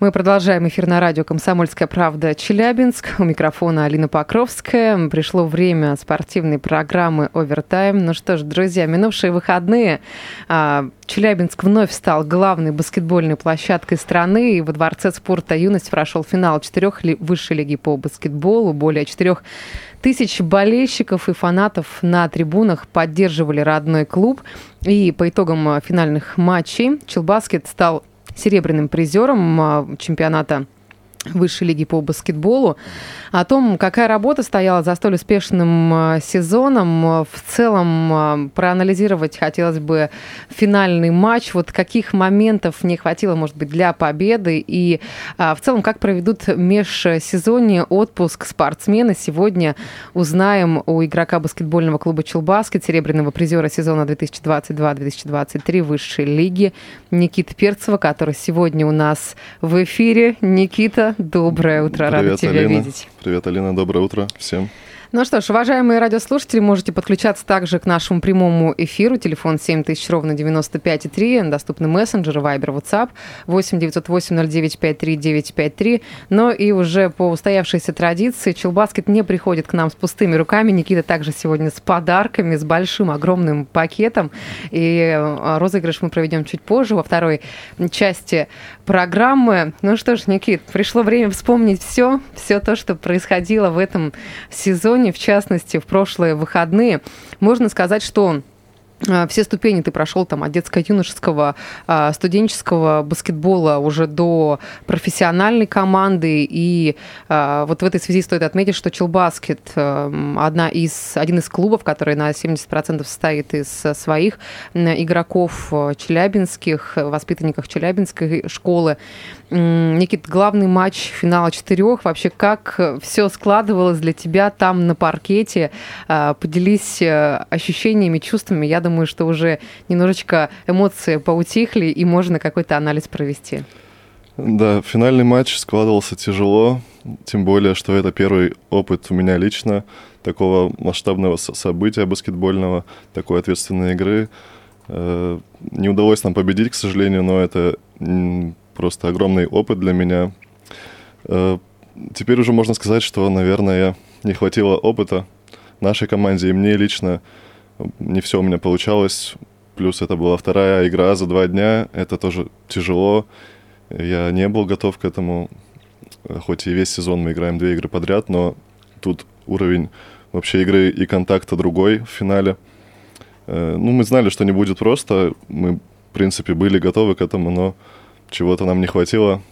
Мы продолжаем эфир на радио «Комсомольская правда» Челябинск. У микрофона Алина Покровская. Пришло время спортивной программы «Овертайм». Ну что ж, друзья, минувшие выходные а, Челябинск вновь стал главной баскетбольной площадкой страны. И во Дворце спорта «Юность» прошел финал четырех высшей лиги по баскетболу. Более четырех тысяч болельщиков и фанатов на трибунах поддерживали родной клуб. И по итогам финальных матчей Челбаскет стал серебряным призером а, чемпионата высшей лиги по баскетболу, о том, какая работа стояла за столь успешным а, сезоном. В целом а, проанализировать хотелось бы финальный матч, вот каких моментов не хватило, может быть, для победы, и в целом, как проведут межсезонье отпуск спортсмены. Сегодня узнаем у игрока баскетбольного клуба «Челбаскет», серебряного призера сезона 2022-2023 высшей лиги Никита Перцева, который сегодня у нас в эфире. Никита, доброе утро, Привет, рада тебя Алина. видеть. Привет, Алина, доброе утро всем. Ну что ж, уважаемые радиослушатели, можете подключаться также к нашему прямому эфиру. Телефон 7000 ровно 95,3. Доступны мессенджеры, Вайбер, WhatsApp 8 908 09 53 953. Но и уже по устоявшейся традиции Челбаскет не приходит к нам с пустыми руками. Никита также сегодня с подарками, с большим, огромным пакетом. И э, розыгрыш мы проведем чуть позже, во второй части программы. Ну что ж, Никит, пришло время вспомнить все, все то, что происходило в этом сезоне, в частности, в прошлые выходные. Можно сказать, что все ступени ты прошел там от детско-юношеского, а, студенческого баскетбола уже до профессиональной команды. И а, вот в этой связи стоит отметить, что Челбаскет одна из, один из клубов, который на 70% состоит из своих игроков челябинских, воспитанников Челябинской школы. Никит, главный матч финала четырех. Вообще, как все складывалось для тебя там на паркете? Поделись ощущениями, чувствами. Я думаю, что уже немножечко эмоции поутихли, и можно какой-то анализ провести. Да, финальный матч складывался тяжело, тем более, что это первый опыт у меня лично такого масштабного события баскетбольного, такой ответственной игры. Не удалось нам победить, к сожалению, но это просто огромный опыт для меня. Теперь уже можно сказать, что, наверное, не хватило опыта нашей команде и мне лично не все у меня получалось. Плюс это была вторая игра за два дня. Это тоже тяжело. Я не был готов к этому. Хоть и весь сезон мы играем две игры подряд, но тут уровень вообще игры и контакта другой в финале. Ну, мы знали, что не будет просто. Мы, в принципе, были готовы к этому, но чего-то нам не хватило.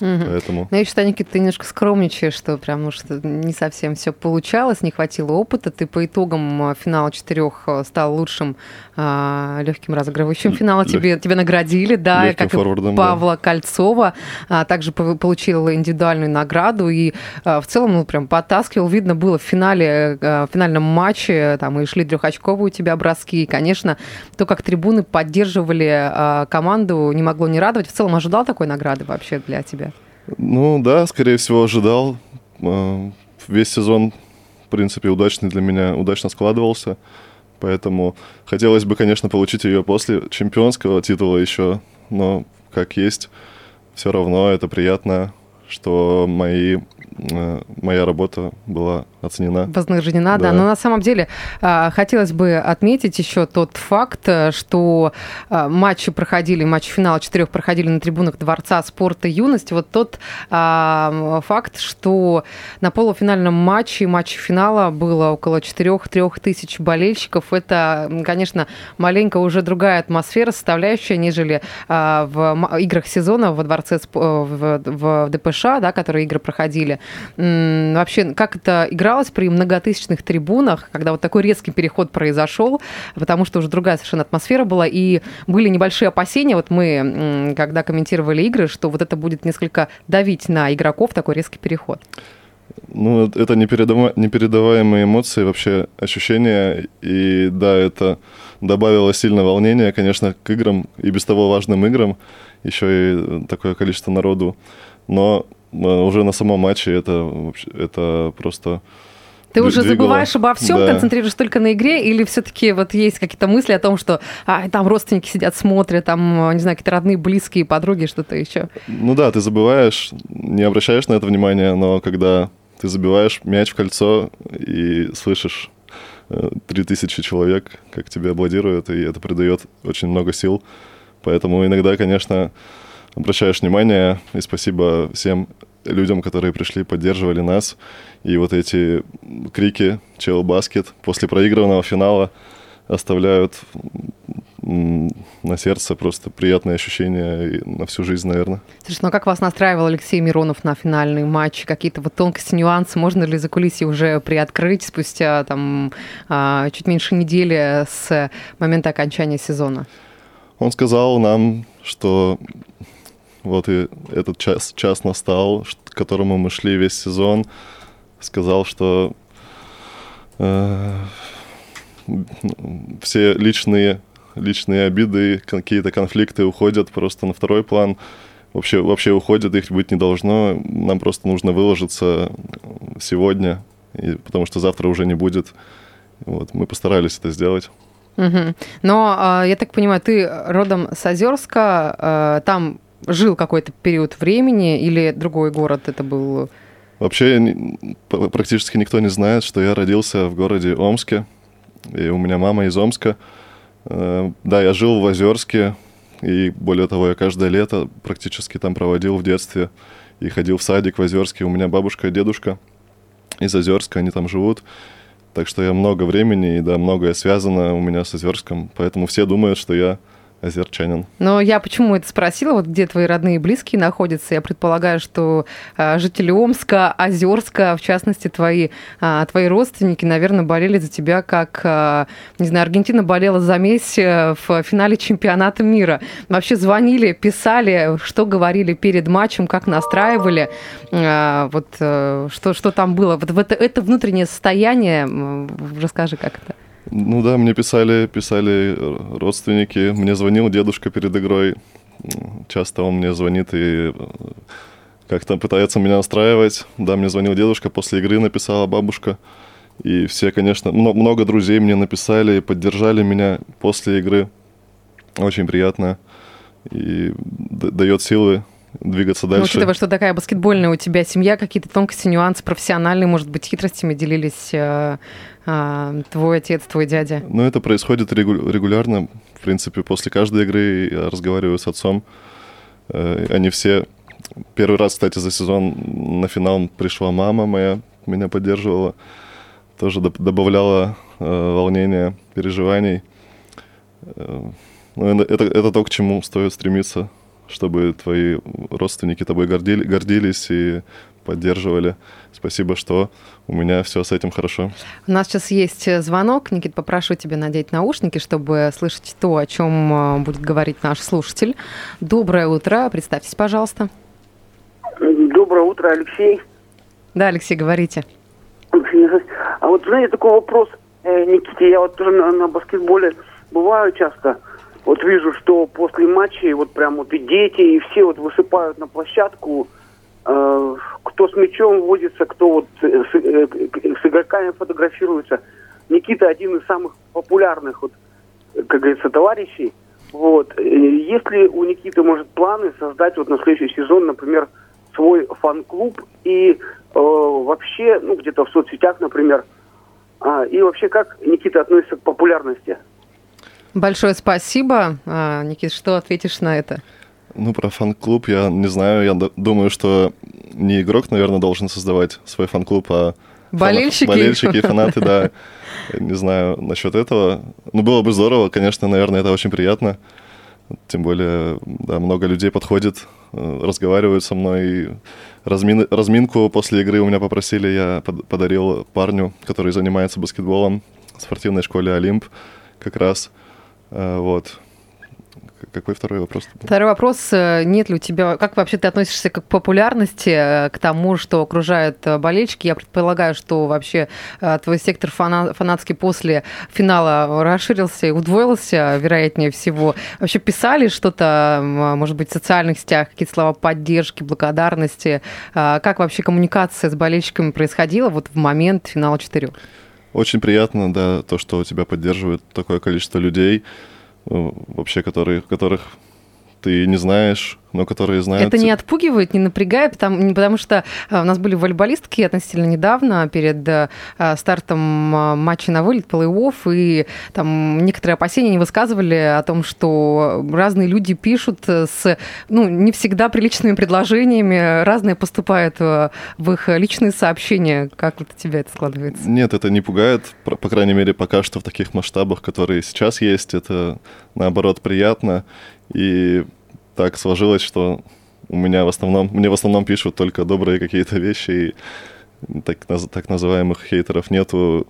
Угу. Поэтому... Ну, я считаю, Никита, ты немножко скромничаешь, что прям ну, что не совсем все получалось, не хватило опыта. Ты по итогам финала четырех стал лучшим а, легким разыгрывающим финала. Тебе, тебя наградили, да, Легким как и Павла да. Кольцова. А, также получил индивидуальную награду. И а, в целом, ну, прям подтаскивал. Видно было в финале, а, в финальном матче, там и шли трехочковые у тебя броски. И, конечно, то, как трибуны поддерживали а, команду, не могло не радовать. В целом, ожидал такой награды вообще для тебя? Ну да, скорее всего, ожидал. А, весь сезон, в принципе, удачный для меня, удачно складывался. Поэтому хотелось бы, конечно, получить ее после чемпионского титула еще, но как есть, все равно это приятно, что мои моя работа была оценена. Вознаграждена, да. да. Но на самом деле а, хотелось бы отметить еще тот факт, э, что а, матчи проходили, матчи финала четырех проходили на трибунах Дворца спорта юности. Вот тот а, факт, что на полуфинальном матче, матче финала было около 4-3 тысяч болельщиков. Это, конечно, маленько уже другая атмосфера, составляющая, нежели в играх сезона во Дворце в, в ДПШ, да, которые игры проходили вообще, как это игралось при многотысячных трибунах, когда вот такой резкий переход произошел, потому что уже другая совершенно атмосфера была, и были небольшие опасения, вот мы, когда комментировали игры, что вот это будет несколько давить на игроков, такой резкий переход. Ну, это- это непередава- непередаваемые эмоции, вообще ощущения. И да, это добавило сильно волнения, конечно, к играм, и без того важным играм, еще и такое количество народу. Но уже на самом матче это, это просто... Ты уже двигало. забываешь обо всем, Да. концентрируешься только на игре, или все-таки вот есть какие-то мысли о том, что а, там родственники сидят, смотрят, там, не знаю, какие-то родные, близкие, подруги, что-то еще. Ну да, ты забываешь, не обращаешь на это внимания, но когда ты забиваешь мяч в кольцо и слышишь э, 3000 человек, как тебя аплодируют, и это придает очень много сил. Поэтому иногда, конечно, обращаешь внимание, и спасибо всем людям, которые пришли, поддерживали нас. И вот эти крики «Чел баскет» после проигранного финала оставляют на сердце просто приятные ощущения на всю жизнь, наверное. Слушай, ну а как вас настраивал Алексей Миронов на финальный матч? Какие-то вот тонкости, нюансы можно ли за кулисье уже приоткрыть спустя там а, чуть меньше недели с момента окончания сезона? Он сказал нам, что вот и этот час, час настал, к которому мы шли весь сезон. Сказал, что э, все личные, личные обиды, какие-то конфликты уходят просто на второй план. Вообще, вообще уходят, их быть не должно. Нам просто нужно выложиться сегодня, и, потому что завтра уже не будет. Вот, мы постарались это сделать. Мгм. Но а, я так понимаю, ты родом с Озерска, а, там жил какой-то период времени или другой город это был? Вообще практически никто не знает, что я родился в городе Омске, и у меня мама из Омска. Э, Да, я жил в Озерске, и более того, я каждое лето практически там проводил в детстве и ходил в садик в Озерске. У меня бабушка и дедушка из Озерска, они там живут. Так что я много времени, и да, многое связано у меня с Озерском, поэтому все думают, что я озерчанин. Но я почему это спросила, вот где твои родные и близкие находятся? Я предполагаю, что а, жители Омска, Озерска, в частности, твои, а, твои родственники, наверное, болели за тебя, как, а, не знаю, Аргентина болела за Месси в финале чемпионата мира. Вообще звонили, писали, что говорили перед матчем, как настраивали, вот э, что, что там было. Вот это, это внутреннее состояние, расскажи, как это. Ну да, мне писали, писали родственники. Мне звонил дедушка перед игрой. Часто он мне звонит и э, как-то пытается меня настраивать. Да, мне звонил дедушка, после игры написала бабушка. И все, конечно, мно- много друзей мне написали и поддержали меня после игры. Очень приятно. И дает силы двигаться Ну, дальше. учитывая, что такая баскетбольная у тебя семья, какие-то тонкости, нюансы профессиональные, может быть, хитростями делились э, э, твой отец, твой дядя. Ну, это происходит регу- регулярно. В принципе, после каждой игры я разговариваю с отцом. Э, Они все... Первый раз, кстати, за сезон на финал пришла мама моя, меня поддерживала. Тоже доб- добавляла э, волнения, переживаний. Э, ну, это, это то, к чему стоит стремиться, чтобы твои родственники тобой гордили, гордились и поддерживали. Спасибо, что у меня все с этим хорошо. У нас сейчас есть э, звонок. Никит, попрошу тебя надеть наушники, чтобы слышать то, о чем э, будет говорить наш слушатель. Доброе утро. Представьтесь, пожалуйста. Доброе утро, Алексей. Да, Алексей, говорите. А вот, знаете, такой вопрос, э, Никите, я вот тоже на, на баскетболе бываю часто, вот вижу, что после матчей вот прям вот и дети, и все вот высыпают на площадку, э, кто с мячом водится, кто вот э, с, э, с игроками фотографируется. Никита один из самых популярных, вот, как говорится, товарищей. Вот. Э, Есть ли у Никиты, может, планы создать вот на следующий сезон, например, свой фан-клуб и э, вообще, ну, где-то в соцсетях, например, а, и вообще, как Никита относится к популярности? Большое спасибо. А, Никит, что ответишь на это? Ну, про фан-клуб я не знаю. Я думаю, что не игрок, наверное, должен создавать свой фан-клуб, а Болельщики. болельщики, фанаты, да. Не знаю насчет этого. Ну, было бы здорово, конечно, наверное, это очень приятно. Тем более, да, много людей подходит, э, разговаривают со мной. И размин- разминку после игры у меня попросили, я под- подарил парню, который занимается баскетболом в спортивной школе «Олимп» как раз. Э, Вот. какой второй вопрос? Второй вопрос. э, Нет ли у тебя... Как вообще ты относишься к популярности, э, к тому, что окружают болельщики? Я предполагаю, что вообще твой сектор фана- фанатский после финала расширился и удвоился, вероятнее всего. Вообще писали что-то, может быть, в социальных сетях, какие-то слова поддержки, благодарности? Как вообще коммуникация с болельщиками происходила вот в момент финала четырех? Очень приятно, да, то, что тебя поддерживает такое количество людей, э, вообще, которые, которых ты не знаешь, но которые знают. Это не отпугивает, не напрягает, потому, потому что а, у нас были волейболистки относительно недавно перед а, стартом а, матча на вылет, плей-офф, и там некоторые опасения не высказывали о том, что разные люди пишут с, ну, не всегда приличными предложениями, разные поступают в их личные сообщения. Как вот у тебя это складывается? Нет, это не пугает, по крайней мере, пока что в таких масштабах, которые сейчас есть, это наоборот приятно. И так сложилось, что у меня в основном, мне в основном пишут только добрые какие-то вещи, и так, так называемых хейтеров нету,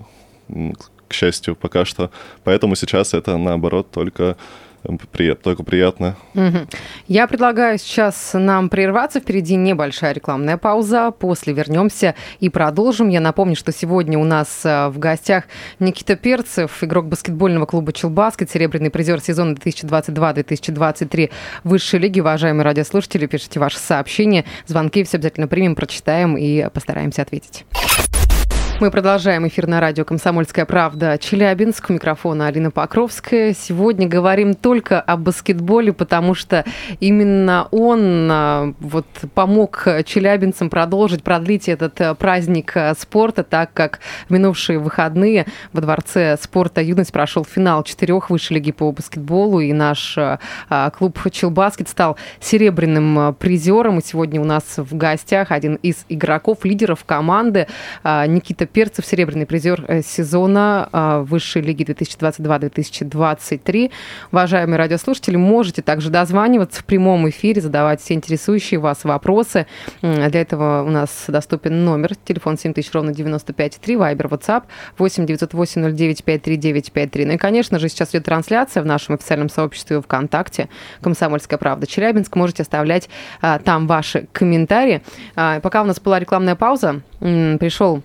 к счастью, пока что. Поэтому сейчас это наоборот только, прият, только приятно. Мгм. Я предлагаю сейчас нам прерваться. Впереди небольшая рекламная пауза. После вернемся и продолжим. Я напомню, что сегодня у нас э, в гостях Никита Перцев, игрок баскетбольного клуба «Челбаскет», серебряный призер сезона 2022-2023 высшей лиги. Уважаемые радиослушатели, пишите ваши сообщения, звонки. Все обязательно примем, прочитаем и постараемся ответить. Мы продолжаем эфир на радио «Комсомольская правда» Челябинск. У микрофона Алина Покровская. Сегодня говорим только о баскетболе, потому что именно он а, вот, помог челябинцам продолжить, продлить этот а, праздник а, спорта, так как в минувшие выходные во Дворце спорта «Юность» прошел финал четырех высшей лиги по баскетболу, и наш клуб «Челбаскет» стал серебряным призером. И сегодня у нас в гостях один из игроков, лидеров команды а, Никита Перцев, серебряный призер э, сезона а, высшей лиги 2022-2023. Уважаемые радиослушатели, можете также дозваниваться в прямом эфире, задавать все интересующие вас вопросы. Для этого у нас доступен номер, телефон 7000, ровно 95,3, вайбер, WhatsApp 8 908 09 53953. Ну и, конечно же, сейчас идет трансляция в нашем официальном сообществе ВКонтакте «Комсомольская правда Челябинск». Можете оставлять а, там ваши комментарии. А, пока у нас была рекламная пауза, пришел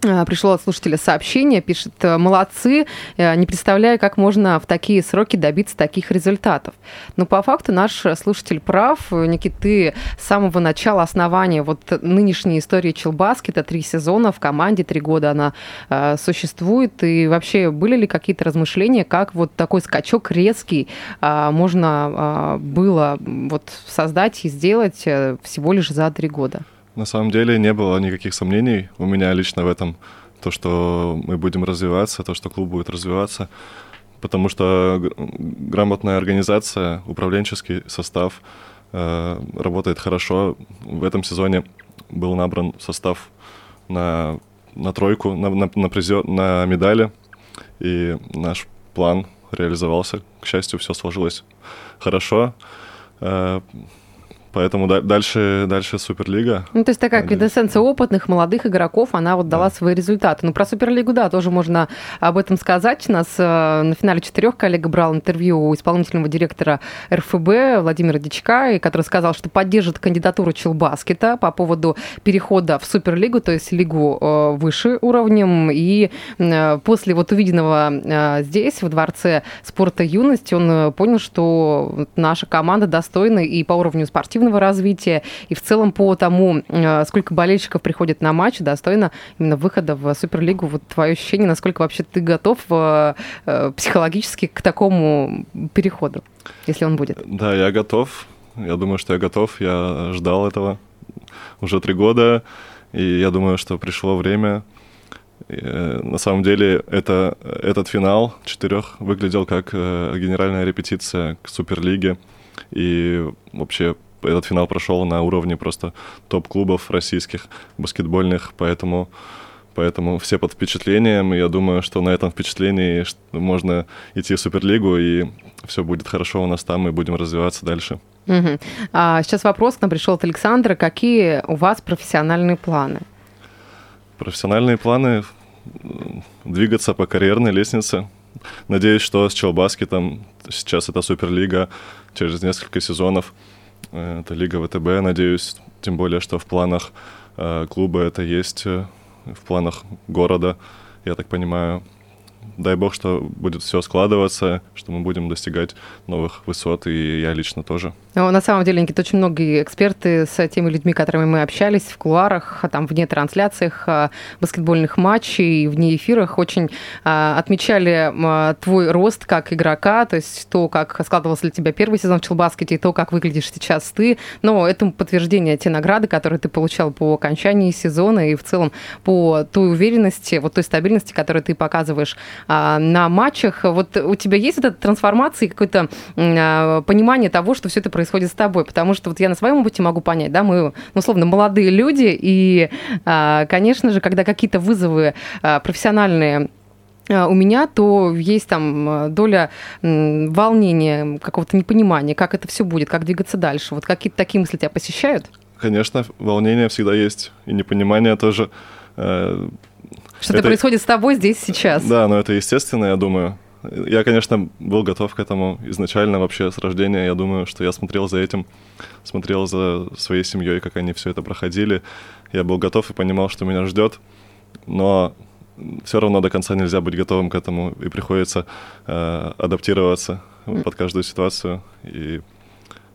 Пришло от слушателя сообщение, пишет, «Э, молодцы, э, не представляю, как можно в такие сроки добиться таких результатов. Но по факту наш слушатель прав, Никит, ты с самого начала основания вот нынешней истории Челбаскета, три сезона в команде, три года она э, существует, и вообще были ли какие-то размышления, как вот такой скачок резкий а, можно а, было вот создать и сделать э, всего лишь за три года? На самом деле не было никаких сомнений у меня лично в этом, то, что мы будем развиваться, то, что клуб будет развиваться, потому что гр- грамотная организация, управленческий состав э, работает хорошо. В этом сезоне был набран состав на, на тройку, на, на, на, призер, на медали, и наш план реализовался. К счастью, все сложилось хорошо. Э, Поэтому да- дальше, дальше Суперлига. Ну, то есть такая квинтэссенция опытных, молодых игроков, она вот дала свои результаты. Ну, про Суперлигу, да, тоже можно об этом сказать. У нас э, на финале четырех коллега брал интервью у исполнительного директора РФБ Владимира Дичка, и который сказал, что поддержит кандидатуру Челбаскета по поводу перехода в Суперлигу, то есть лигу э, выше уровнем. И э, после вот увиденного э, здесь, в Дворце спорта юности, он э, понял, что наша команда достойна и по уровню спортивного развития, и в целом по тому, э, сколько болельщиков приходит на матч, достойно именно выхода в Суперлигу. Вот твое ощущение, насколько вообще ты готов э, э, психологически к такому переходу, если он будет? Да, я готов. Я думаю, что я готов. Я ждал этого уже три года. И я думаю, что пришло время. На самом деле, это, этот финал четырех выглядел как генеральная репетиция к Суперлиге. И вообще этот финал прошел на уровне просто топ-клубов российских баскетбольных, поэтому, поэтому все под впечатлением, и я думаю, что на этом впечатлении можно идти в Суперлигу, и все будет хорошо у нас там, и будем развиваться дальше. Мгм. А сейчас вопрос к нам пришел от Александра. Какие у вас профессиональные планы? Профессиональные планы двигаться по карьерной лестнице, Надеюсь, что с Челбаскетом, сейчас это Суперлига, через несколько сезонов это Лига ВТБ, надеюсь, тем более, что в планах э, клуба это есть, э, в планах города, я так понимаю. Дай бог, что будет все складываться, что мы будем достигать новых высот, и я лично тоже. Ну, на самом деле, Никита, очень многие эксперты с теми людьми, которыми мы общались в кулуарах, там, вне трансляциях а, баскетбольных матчей, вне эфирах, очень а, отмечали а, твой рост как игрока, то есть то, как складывался для тебя первый сезон в Челбаскете, и то, как выглядишь сейчас ты. Но этому подтверждение те награды, которые ты получал по окончании сезона и в целом по той уверенности, вот той стабильности, которую ты показываешь а, на матчах. Вот у тебя есть эта трансформация, какое-то а, понимание того, что все это происходит с тобой? Потому что вот я на своем опыте могу понять, да, мы, ну, условно, молодые люди, и, а, конечно же, когда какие-то вызовы а, профессиональные а, у меня, то есть там доля волнения, какого-то непонимания, как это все будет, как двигаться дальше. Вот какие-то такие мысли тебя посещают? Конечно, волнение всегда есть, и непонимание тоже. Э, Что-то это... происходит с тобой здесь сейчас. Да, но это естественно, я думаю. Я, конечно, был готов к этому изначально вообще с рождения. Я думаю, что я смотрел за этим, смотрел за своей семьей, как они все это проходили. Я был готов и понимал, что меня ждет. Но все равно до конца нельзя быть готовым к этому, и приходится э, адаптироваться под каждую ситуацию. И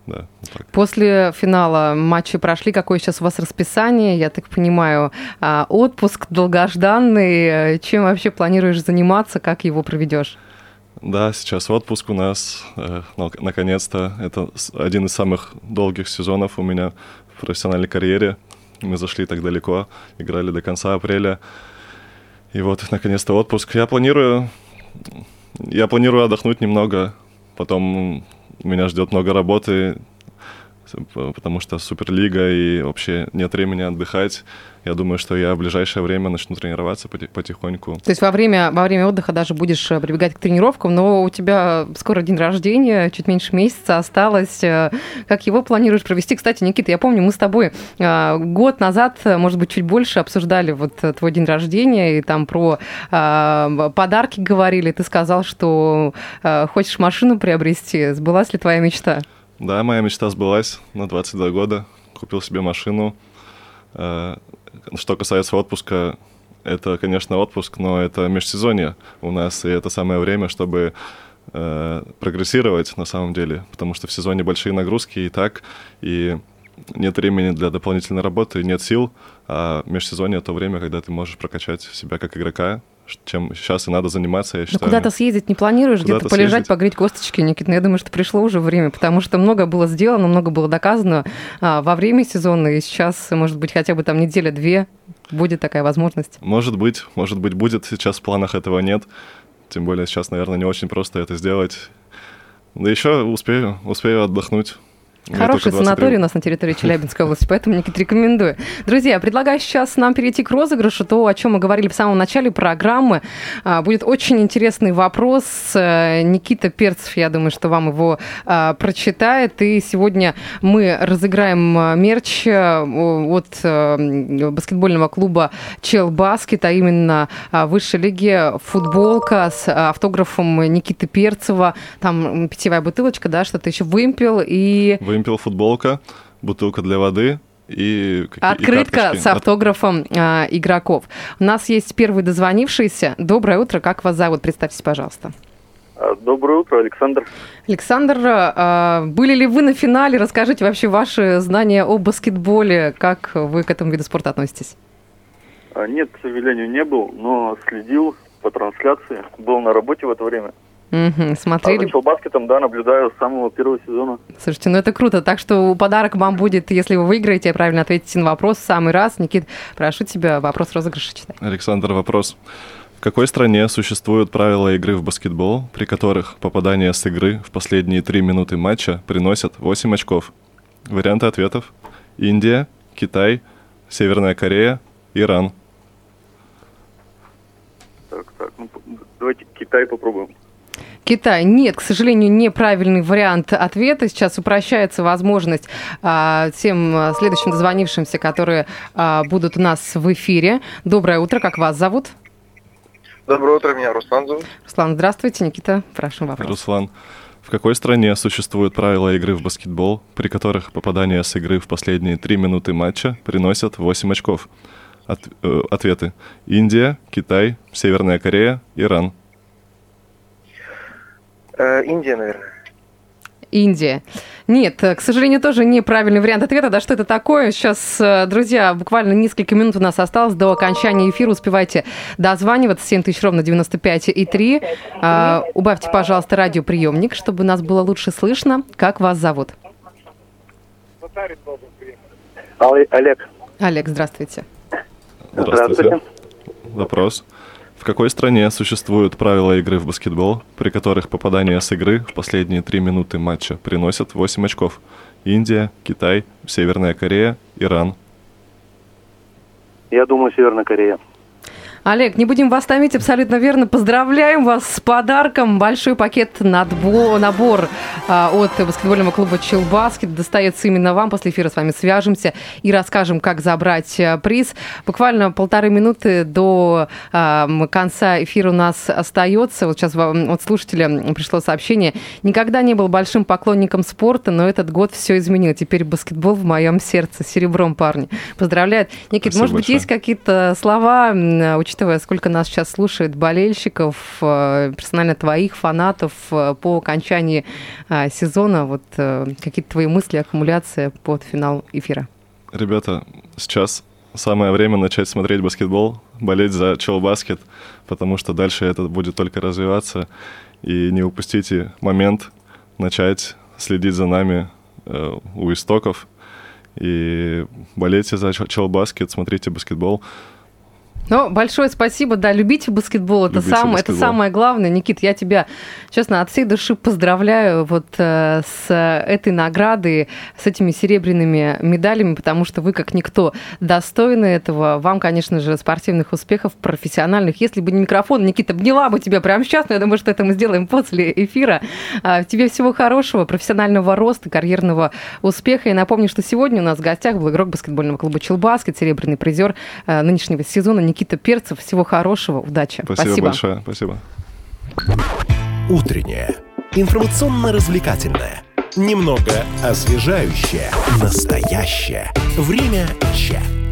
да, так. После финала матчи прошли. Какое сейчас у вас расписание? Я так понимаю, а, отпуск долгожданный. Чем вообще планируешь заниматься? Как его проведешь? Да, сейчас отпуск у нас, э, наконец-то. Это один из самых долгих сезонов у меня в профессиональной карьере. Мы зашли так далеко, играли до конца апреля. И вот, наконец-то, отпуск. Я планирую, я планирую отдохнуть немного. Потом меня ждет много работы, потому что Суперлига и вообще нет времени отдыхать. Я думаю, что я в ближайшее время начну тренироваться потихоньку. То есть во время, во время отдыха даже будешь э, прибегать к тренировкам, но у тебя скоро день рождения, чуть меньше месяца осталось. Э, как его планируешь провести? Кстати, Никита, я помню, мы с тобой э, год назад, может быть, чуть больше обсуждали вот твой день рождения и там про подарки говорили. Ты сказал, что хочешь машину приобрести. Сбылась ли твоя мечта? Да, моя мечта сбылась на 22 года. Купил себе машину. Э, что касается отпуска, это, конечно, отпуск, но это межсезонье у нас, и это самое время, чтобы э, прогрессировать на самом деле, потому что в сезоне большие нагрузки и так, и нет времени для дополнительной работы, нет сил, а межсезонье — то время, когда ты можешь прокачать себя как игрока, чем сейчас и надо заниматься, я ну, считаю. Но куда-то съездить не планируешь, где-то полежать, съездить. погреть косточки, Никита? Ну, я думаю, что пришло уже время, потому что много было сделано, много было доказано а, во время сезона, и сейчас, может быть, хотя бы там неделя-две будет такая возможность. Может быть, может быть, будет. Сейчас в планах этого нет. Тем более сейчас, наверное, не очень просто это сделать. Да еще успею, успею отдохнуть. Хороший санаторий у нас на территории Челябинской области, поэтому, Никит, рекомендую. Друзья, предлагаю сейчас нам перейти к розыгрышу, то, о чем мы говорили в самом начале программы. А, будет очень интересный вопрос. Э, Никита Перцев, я думаю, что вам его а, прочитает. И сегодня мы разыграем э, мерч э, от баскетбольного клуба Чел Баскет, а именно высшей лиги футболка с автографом Никиты Перцева. Там питьевая бутылочка, да, что-то еще вымпел и... Вымпел футболка, бутылка для воды и Открытка и с автографом э, игроков. У нас есть первый дозвонившийся. Доброе утро, как вас зовут? Представьтесь, пожалуйста. А, доброе утро, Александр. Александр, э, были ли вы на финале? Расскажите вообще ваши знания о баскетболе. Как вы к этому виду спорта относитесь? А, нет, к сожалению, не был, но следил по трансляции. Был на работе в это время. Угу, смотрели. А начал баскетом, да, наблюдаю с самого первого сезона. Слушайте, ну это круто. Так что подарок вам будет, если вы выиграете, правильно ответите на вопрос в самый раз. Никит, прошу тебя, вопрос розыгрыша читай. Александр, вопрос. В какой стране существуют правила игры в баскетбол, при которых попадание с игры в последние три минуты матча приносят 8 очков? Варианты ответов. Индия, Китай, Северная Корея, Иран. Так, так, ну давайте Китай попробуем. Китай. Нет, к сожалению, неправильный вариант ответа. Сейчас упрощается возможность а, тем а, следующим дозвонившимся, которые а, будут у нас в эфире. Доброе утро, как вас зовут? Доброе утро, меня Руслан зовут. Руслан, здравствуйте. Никита, прошу вопрос. Руслан, в какой стране существуют правила игры в баскетбол, при которых попадание с игры в последние три минуты матча приносят 8 очков? От- э, ответы. Индия, Китай, Северная Корея, Иран. Э, Индия, наверное. Индия. Нет, э, к сожалению, тоже неправильный вариант ответа. Да что это такое? Сейчас, э, друзья, буквально несколько минут у нас осталось до окончания эфира. Успевайте дозваниваться. 7 тысяч ровно 95 и 3. А, убавьте, пожалуйста, радиоприемник, чтобы нас было лучше слышно. Как вас зовут? Олег. Олег, здравствуйте. Здравствуйте. Вопрос. В какой стране существуют правила игры в баскетбол, при которых попадание с игры в последние три минуты матча приносят 8 очков? Индия, Китай, Северная Корея, Иран. Я думаю, Северная Корея. Олег, не будем вас томить, абсолютно верно. Поздравляем вас с подарком. Большой пакет надбо- набор а, от баскетбольного клуба Челбаскет достается именно вам. После эфира с вами свяжемся и расскажем, как забрать а, приз. Буквально полторы минуты до а, конца эфира у нас остается. Вот сейчас вам, от слушателя пришло сообщение. Никогда не был большим поклонником спорта, но этот год все изменил. Теперь баскетбол в моем сердце. Серебром, парни. Поздравляют. Никит, Спасибо может быть, большое. есть какие-то слова, м, учитывая, сколько нас сейчас слушает болельщиков, э, персонально твоих фанатов э, по окончании э, сезона, вот какие-то твои мысли, аккумуляция под финал эфира? Ребята, сейчас самое время начать смотреть баскетбол, болеть за Челбаскет, потому что дальше это будет только развиваться. И не упустите момент начать следить за нами э, у истоков. И болейте за Чел- Челбаскет, смотрите баскетбол. Ну, большое спасибо, да, любите баскетбол, это, Любите сам, это баскетбол. самое главное. Никит, я тебя, честно, от всей души поздравляю вот э, с этой наградой, с этими серебряными медалями, потому что вы, как никто, достойны этого. Вам, конечно же, спортивных успехов, профессиональных. Если бы не микрофон, Никита, обняла бы тебя прямо сейчас, но я думаю, что это мы сделаем после эфира. А, Тебе всего хорошего, профессионального роста, карьерного успеха. И напомню, что сегодня у нас в гостях был игрок баскетбольного клуба «Челбаскет», серебряный призер э, нынешнего сезона Никита Перцев. Всего хорошего, удачи. Спасибо, большое. Спасибо. Утреннее. Информационно-развлекательное. Немного освежающее. Настоящее. Время чат.